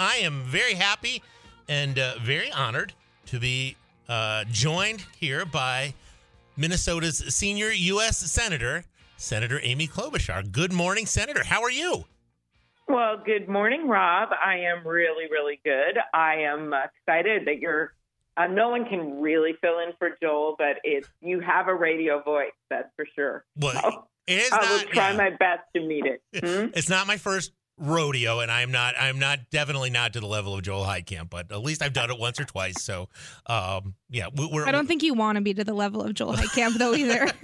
I am very happy and uh, very honored to be uh, joined here by Minnesota's senior U.S. Senator, Senator Amy Klobuchar. Good morning, Senator. How are you? Well, good morning, Rob. I am really, really good. I am excited that you're. Uh, no one can really fill in for Joel, but it's you have a radio voice, that's for sure. Well, So it is I not. will try yeah. my best to meet it. Hmm? It's not my first rodeo, and I'm not. I'm not definitely not to the level of Joel Heitkamp, but at least I've done it once or twice. So, um, yeah, we, we're. I don't think you want to be to the level of Joel Heitkamp though either.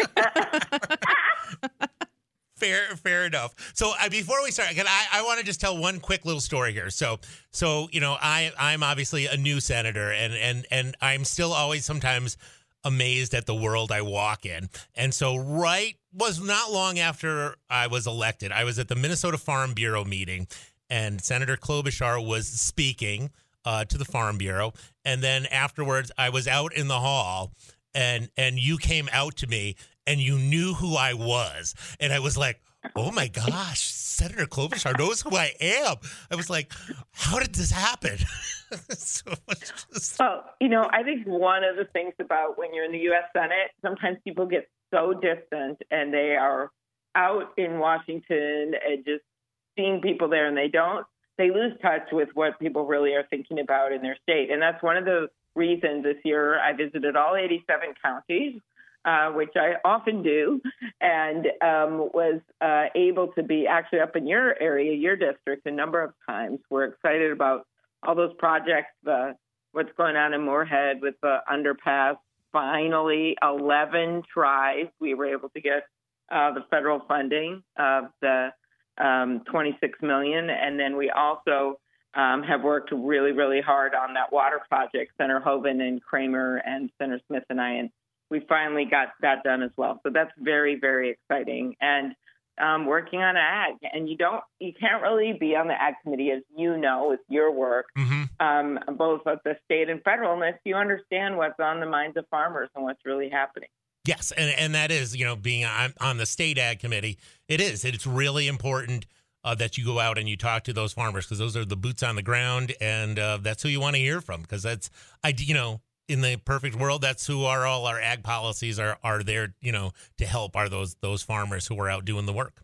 Fair, fair enough. So uh, before we start, can I, I want to just tell one quick little story here. So, so you know, I I'm obviously a new senator, and and and I'm still always sometimes amazed at the world I walk in. And so, right was not long after I was elected, I was at the Minnesota Farm Bureau meeting, and Senator Klobuchar was speaking uh, to the Farm Bureau, and then afterwards, I was out in the hall, and and you came out to me and you knew who I was. And I was like, oh my gosh, Senator Klobuchar knows who I am. I was like, how did this happen? so just- Well, you know, I think one of the things about when you're in the U.S. Senate, sometimes people get so distant and they are out in Washington and just seeing people there and they don't, they lose touch with what people really are thinking about in their state. And that's one of the reasons this year I visited all 87 counties. Uh, which I often do, and um, was uh, able to be actually up in your area, your district, a number of times. We're excited about all those projects, uh, what's going on in Moorhead with the underpass. Finally, 11 tries, we were able to get uh, the federal funding of the um, 26 million, and then we also um, have worked really, really hard on that water project, Senator Hoeven and Cramer and Senator Smith and I, and we finally got that done as well. So that's very, very exciting. And um, working on ag, and you don't, you can't really be on the ag committee, as you know, with your work, Mhm. Um, both at the state and federal, unless you understand what's on the minds of farmers and what's really happening. Yes, and and that is you know being on, on the state ag committee, it is it's really important uh, that you go out and you talk to those farmers because those are the boots on the ground, and uh, that's who you want to hear from because that's I you know in the perfect world that's who are all our ag policies are are there you know to help are those those farmers who are out doing the work.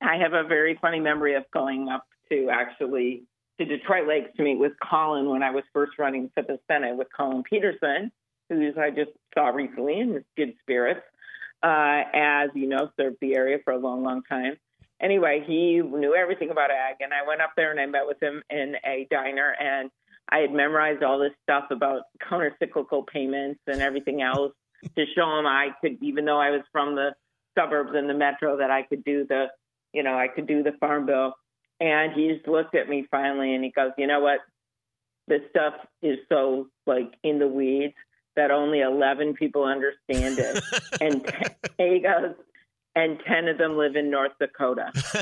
I have a very funny memory of going up to actually to Detroit Lakes to meet with Collin when I was first running for the Senate with Collin Peterson, who I just saw recently in good spirits, uh, as you know, served the area for a long, long time. Anyway, he knew everything about ag, and I went up there and I met with him in a diner, and I had memorized all this stuff about countercyclical payments and everything else to show him I could, even though I was from the suburbs and the metro, that I could do the you know, I could do the farm bill. And he just looked at me finally and he goes, you know what? This stuff is so like in the weeds that only 11 people understand it. and t- he goes, and 10 of them live in North Dakota.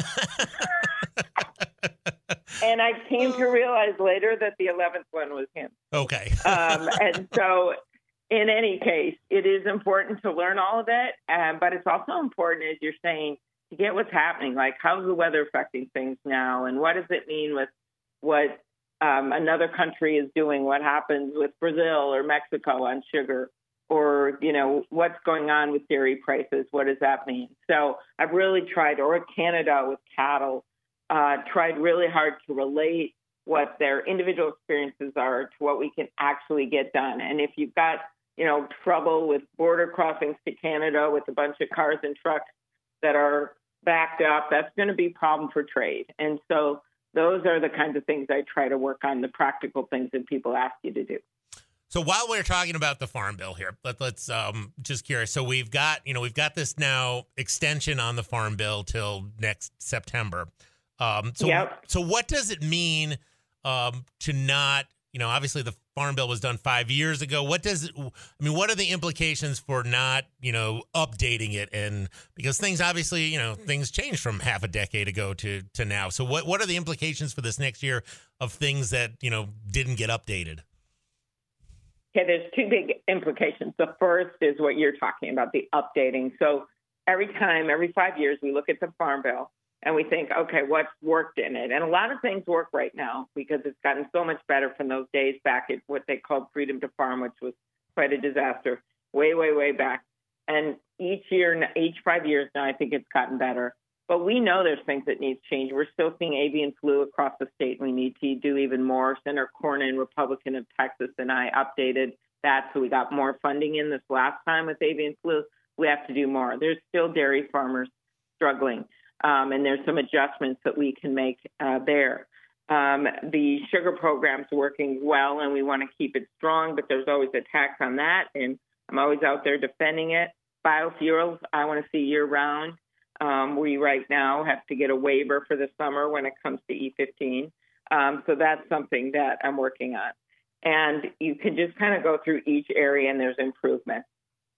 and I came to realize later that the 11th one was him. okay. Um, and so, in any case, it is important to learn all of it, um, but it's also important, as you're saying, to get what's happening. Like, how's the weather affecting things now, and what does it mean with what um, another country is doing? What happens with Brazil or Mexico on sugar? Or, you know, what's going on with dairy prices? What does that mean? So I've really tried, or Canada with cattle, uh, tried really hard to relate what their individual experiences are to what we can actually get done. And if you've got, you know, trouble with border crossings to Canada with a bunch of cars and trucks that are backed up, that's going to be a problem for trade. And so those are the kinds of things I try to work on, the practical things that people ask you to do. So while we're talking about the farm bill here, let, let's um, just curious. So we've got you know we've got this now extension on the farm bill till next September. Um, so Yep. so what does it mean um, to not you know obviously the farm bill was done five years ago. What does? I mean, what are the implications for not you know updating it and because things obviously you know things change from half a decade ago to to now. So what what are the implications for this next year of things that you know didn't get updated? Okay, there's two big implications. The first is what you're talking about, the updating. So every time, every five years, we look at the farm bill and we think, okay, what's worked in it? And a lot of things work right now because it's gotten so much better from those days back at what they called Freedom to Farm, which was quite a disaster, way, way, way back. And each year, each five years now, I think it's gotten better. But we know there's things that need change. We're still seeing avian flu across the state. We need to do even more. Senator Cornyn, Republican of Texas, and I updated that so we got more funding in this last time with avian flu. We have to do more. There's still dairy farmers struggling, um, and there's some adjustments that we can make uh, there. Um, the sugar program's working well, and we want to keep it strong, but there's always attacks on that, and I'm always out there defending it. Biofuels, I want to see year round. Um, we right now have to get a waiver for the summer when it comes to E15. Um, so that's something that I'm working on. And you can just kind of go through each area and there's improvement.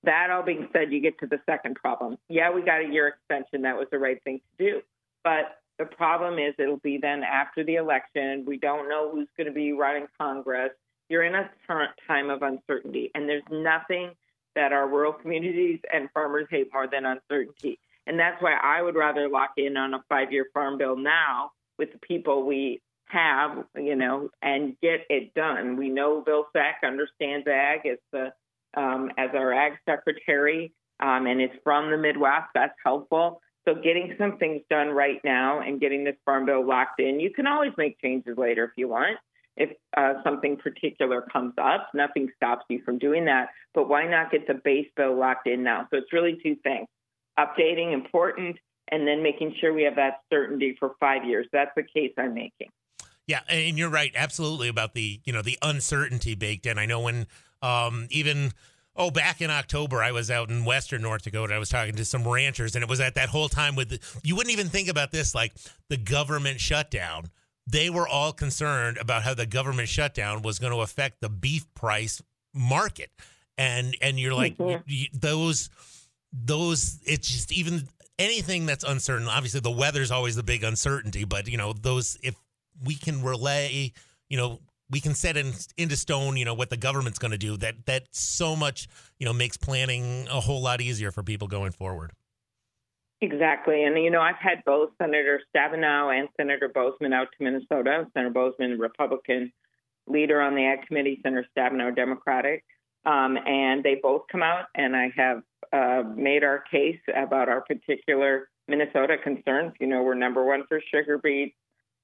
That all being said, you get to the second problem. Yeah, we got a year extension. That was the right thing to do. But the problem is it'll be then after the election. We don't know who's going to be running Congress. You're in a current time of uncertainty, and there's nothing that our rural communities and farmers hate more than uncertainty. And that's why I would rather lock in on a five year farm bill now with the people we have, you know, and get it done. We know Vilsack understands ag as the um, as our ag secretary, um, and it's from the Midwest. That's helpful. So getting some things done right now and getting this farm bill locked in. You can always make changes later if you want. If uh, something particular comes up, nothing stops you from doing that. But why not get the base bill locked in now? So it's really two things updating important, and then making sure we have that certainty for five years. That's the case I'm making. Yeah, and you're right, absolutely about the you know the uncertainty baked in. I know when um, even oh back in October I was out in western North Dakota. I was talking to some ranchers, and it was at that whole time with the, you wouldn't even think about this like the government shutdown. They were all concerned about how the government shutdown was going to affect the beef price market, and and you're like mm-hmm. you, you, those those it's just even anything that's uncertain obviously the weather's always the big uncertainty but you know those if we can relay you know we can set in, into stone you know what the government's going to do that that so much you know makes planning a whole lot easier for people going forward exactly and you know i've had both senator stabenow and senator Boozman out to minnesota senator Boozman, republican leader on the ag committee senator stabenow democratic um, and they both come out, and I have uh, made our case about our particular Minnesota concerns. You know, we're number one for sugar beets.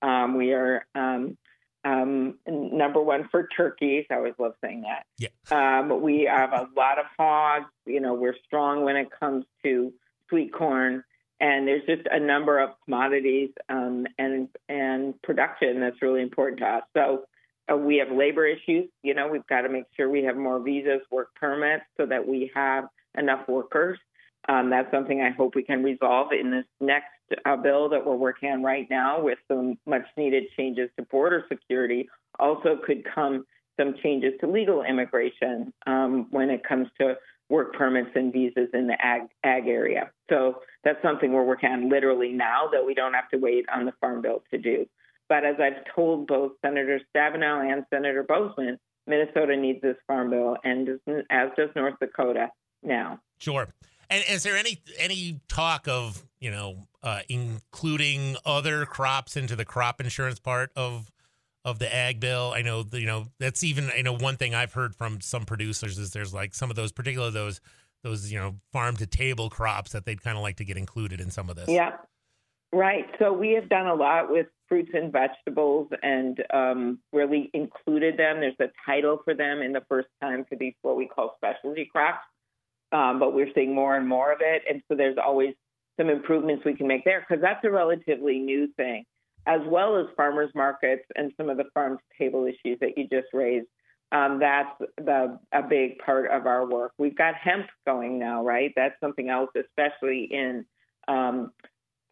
Um, we are um, um, number one for turkeys. I always love saying that. Yeah. Um, we have a lot of hogs. You know, we're strong when it comes to sweet corn, and there's just a number of commodities um, and and production that's really important to us. So uh, we have labor issues. You know, we've got to make sure we have more visas, work permits, so that we have enough workers. Um, that's something I hope we can resolve in this next uh, bill that we're working on right now with some much needed changes to border security. Also, could come some changes to legal immigration um, when it comes to work permits and visas in the ag, ag area. So that's something we're working on literally now that we don't have to wait on the Farm Bill to do. But as I've told both Senator Stabenow and Senator Boozman, Minnesota needs this farm bill, and as does North Dakota now. Sure. And is there any any talk of you know uh, including other crops into the crop insurance part of of the ag bill? I know you know that's even I know one thing I've heard from some producers is there's like some of those particular those those you know farm to table crops that they'd kind of like to get included in some of this. Yeah, Right. So we have done a lot with fruits and vegetables and um, really included them. There's a title for them in the first time for these, what we call specialty crops. Um, but we're seeing more and more of it. And so there's always some improvements we can make there because that's a relatively new thing, as well as farmers markets and some of the farm table issues that you just raised. Um, that's the, a big part of our work. We've got hemp going now, right? That's something else, especially in um,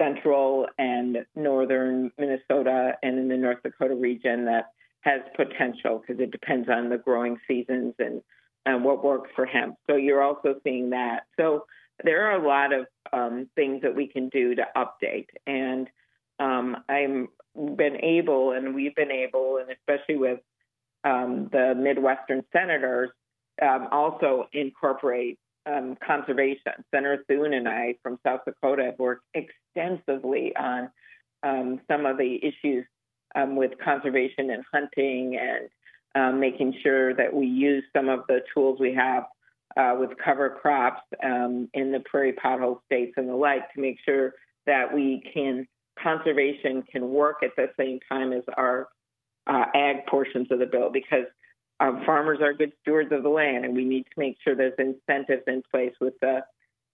central and northern Minnesota and in the North Dakota region that has potential because it depends on the growing seasons and, and what works for him. So you're also seeing that. So there are a lot of um, things that we can do to update. And um, I'm been able, and we've been able, and especially with um, the Midwestern senators, um, also incorporate um, conservation. Senator Thune and I from South Dakota have worked extensively on um, some of the issues with conservation and hunting and um, making sure that we use some of the tools we have uh, with cover crops um, in the prairie pothole states and the like to make sure that we can conservation can work at the same time as our uh, ag portions of the bill because um, farmers are good stewards of the land, and we need to make sure there's incentives in place with the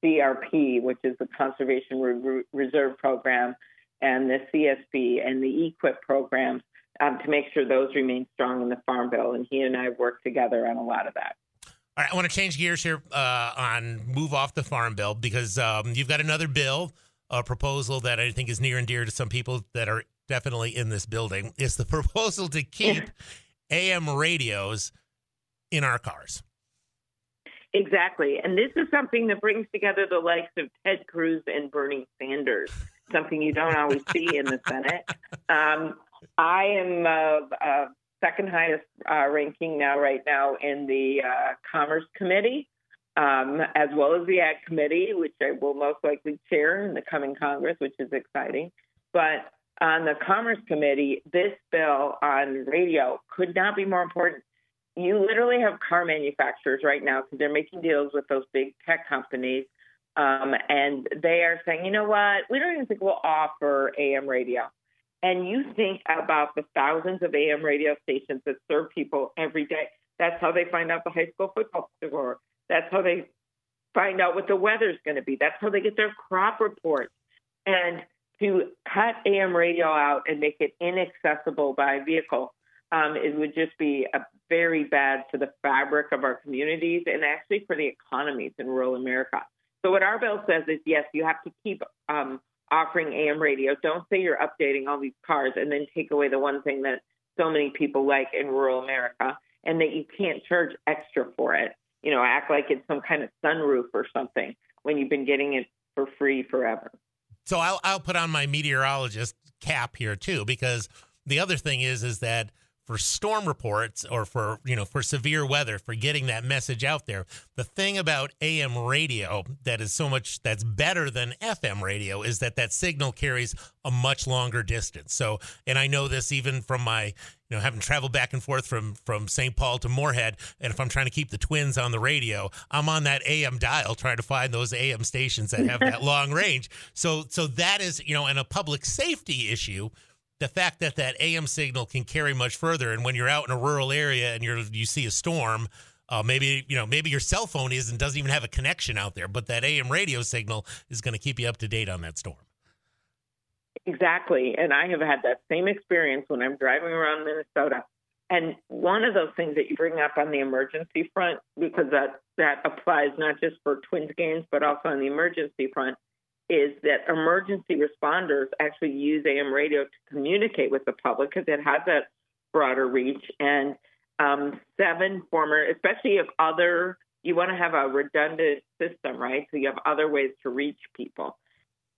CRP, which is the Conservation Re- Reserve Program, and the CSP and the EQIP programs um, to make sure those remain strong in the Farm Bill. And he and I worked together on a lot of that. All right, I want to change gears here uh, on move off the Farm Bill because um, you've got another bill, a proposal that I think is near and dear to some people that are definitely in this building. It's the proposal to keep AM radios in our cars. Exactly. And this is something that brings together the likes of Ted Cruz and Bernie Sanders, something you don't always see in the Senate. Um, I am uh, uh, second highest uh, ranking now, right now, in the uh, Commerce Committee, um, as well as the Ag Committee, which I will most likely chair in the coming Congress, which is exciting. But on the Commerce Committee, this bill on radio could not be more important. You literally have car manufacturers right now because they're making deals with those big tech companies. Um, and they are saying, you know what, we don't even think we'll offer AM radio. And you think about the thousands of AM radio stations that serve people every day. That's how they find out the high school football score. That's how they find out what the weather's going to be. That's how they get their crop reports. And to cut AM radio out and make it inaccessible by vehicle, um, it would just be a very bad for the fabric of our communities and actually for the economies in rural America. So what our bill says is yes, you have to keep um, offering AM radio. Don't say you're updating all these cars and then take away the one thing that so many people like in rural America, and that you can't charge extra for it. You know, act like it's some kind of sunroof or something when you've been getting it for free forever. So I'll I'll put on my meteorologist cap here too, because the other thing is is that for storm reports or for you know for severe weather for getting that message out there. The thing about am radio that is so much that's better than fm radio is that that signal carries a much longer distance. So and i know this even from my you know having traveled back and forth from from st paul to moorhead and if i'm trying to keep the twins on the radio i'm on that am dial trying to find those am stations that have that long range. So so that is you know and a public safety issue the fact that that AM signal can carry much further, and when you're out in a rural area and you're you see a storm, uh, maybe you know maybe your cell phone is and doesn't even have a connection out there, but that AM radio signal is going to keep you up to date on that storm. Exactly, and I have had that same experience when I'm driving around Minnesota. And one of those things that you bring up on the emergency front, because that that applies not just for Twins games, but also on the emergency front, is that emergency responders actually use AM radio to communicate with the public because it has that broader reach. And um, seven former, especially if other, you want to have a redundant system, right? So you have other ways to reach people.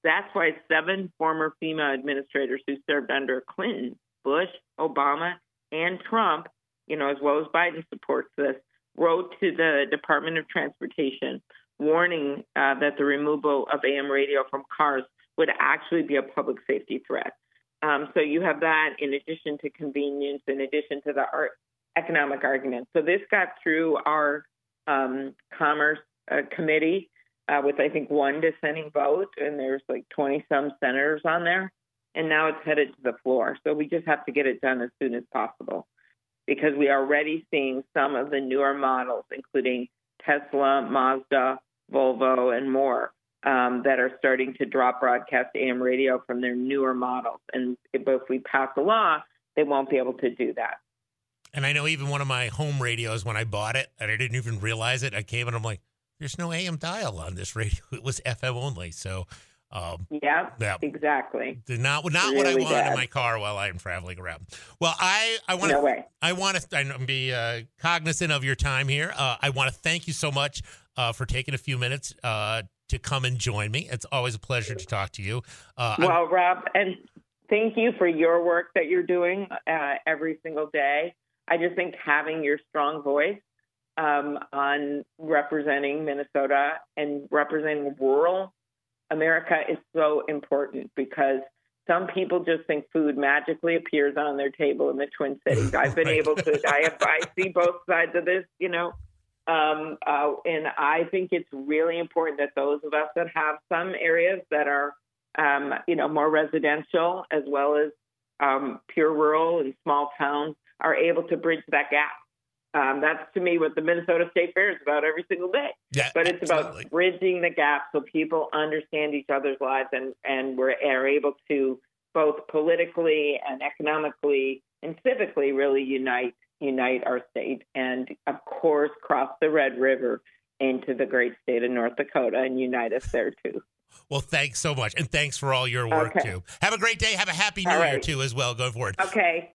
That's why seven former FEMA administrators who served under Clinton, Bush, Obama, and Trump, you know, as well as Biden supports this, wrote to the Department of Transportation warning uh, that the removal of AM radio from cars would actually be a public safety threat. Um, so you have that in addition to convenience, in addition to the art, economic argument. So this got through our um, Commerce uh, Committee uh, with, I think, one dissenting vote, and there's like 20 some senators on there. And now it's headed to the floor. So we just have to get it done as soon as possible because we are already seeing some of the newer models, including Tesla, Mazda, Volvo, and more um, that are starting to drop broadcast AM radio from their newer models. And if, if we pass a law, they won't be able to do that. And I know even one of my home radios, when I bought it, and I didn't even realize it, I came and I'm like, there's no AM dial on this radio. It was FM only. So, um, yeah, yeah, exactly. Not not really what I want bad. in my car while I'm traveling around. Well, I I want to no I want to be uh, cognizant of your time here. Uh, I want to thank you so much uh, for taking a few minutes uh, to come and join me. It's always a pleasure to talk to you. Uh, well, I'm- Rob, and thank you for your work that you're doing uh, every single day. I just think having your strong voice um, on representing Minnesota and representing rural America is so important because some people just think food magically appears on their table in the Twin Cities. I've been able to. I have. I see both sides of this. You know. Um, uh, and I think it's really important that those of us that have some areas that are, um, you know, more residential as well as um, pure rural and small towns are able to bridge that gap. Um, that's to me what the Minnesota State Fair is about every single day. Yeah, But it's absolutely. about bridging the gap so people understand each other's lives and and we're are able to both politically and economically and civically really unite unite our state and of course cross the Red River into the great state of North Dakota and unite us there too. Well, thanks so much, and thanks for all your work Okay. too. Have a great day. Have a happy New All Year too, as well. Going forward. Okay.